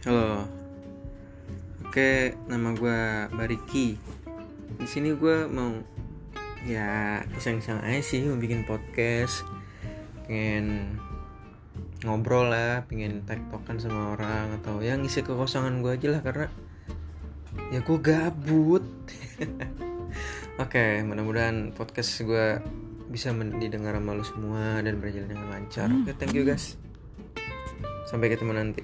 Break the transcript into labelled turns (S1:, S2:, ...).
S1: Halo. Oke, nama gue Bariki. Di sini gue mau ya iseng-iseng aja sih mau bikin podcast. Pengen ngobrol lah, pengen tektokan sama orang atau yang ngisi kekosongan gue aja lah karena ya gue gabut. Oke, mudah-mudahan podcast gue bisa didengar sama lo semua dan berjalan dengan lancar. Hmm. Oke, thank you guys. Sampai ketemu nanti.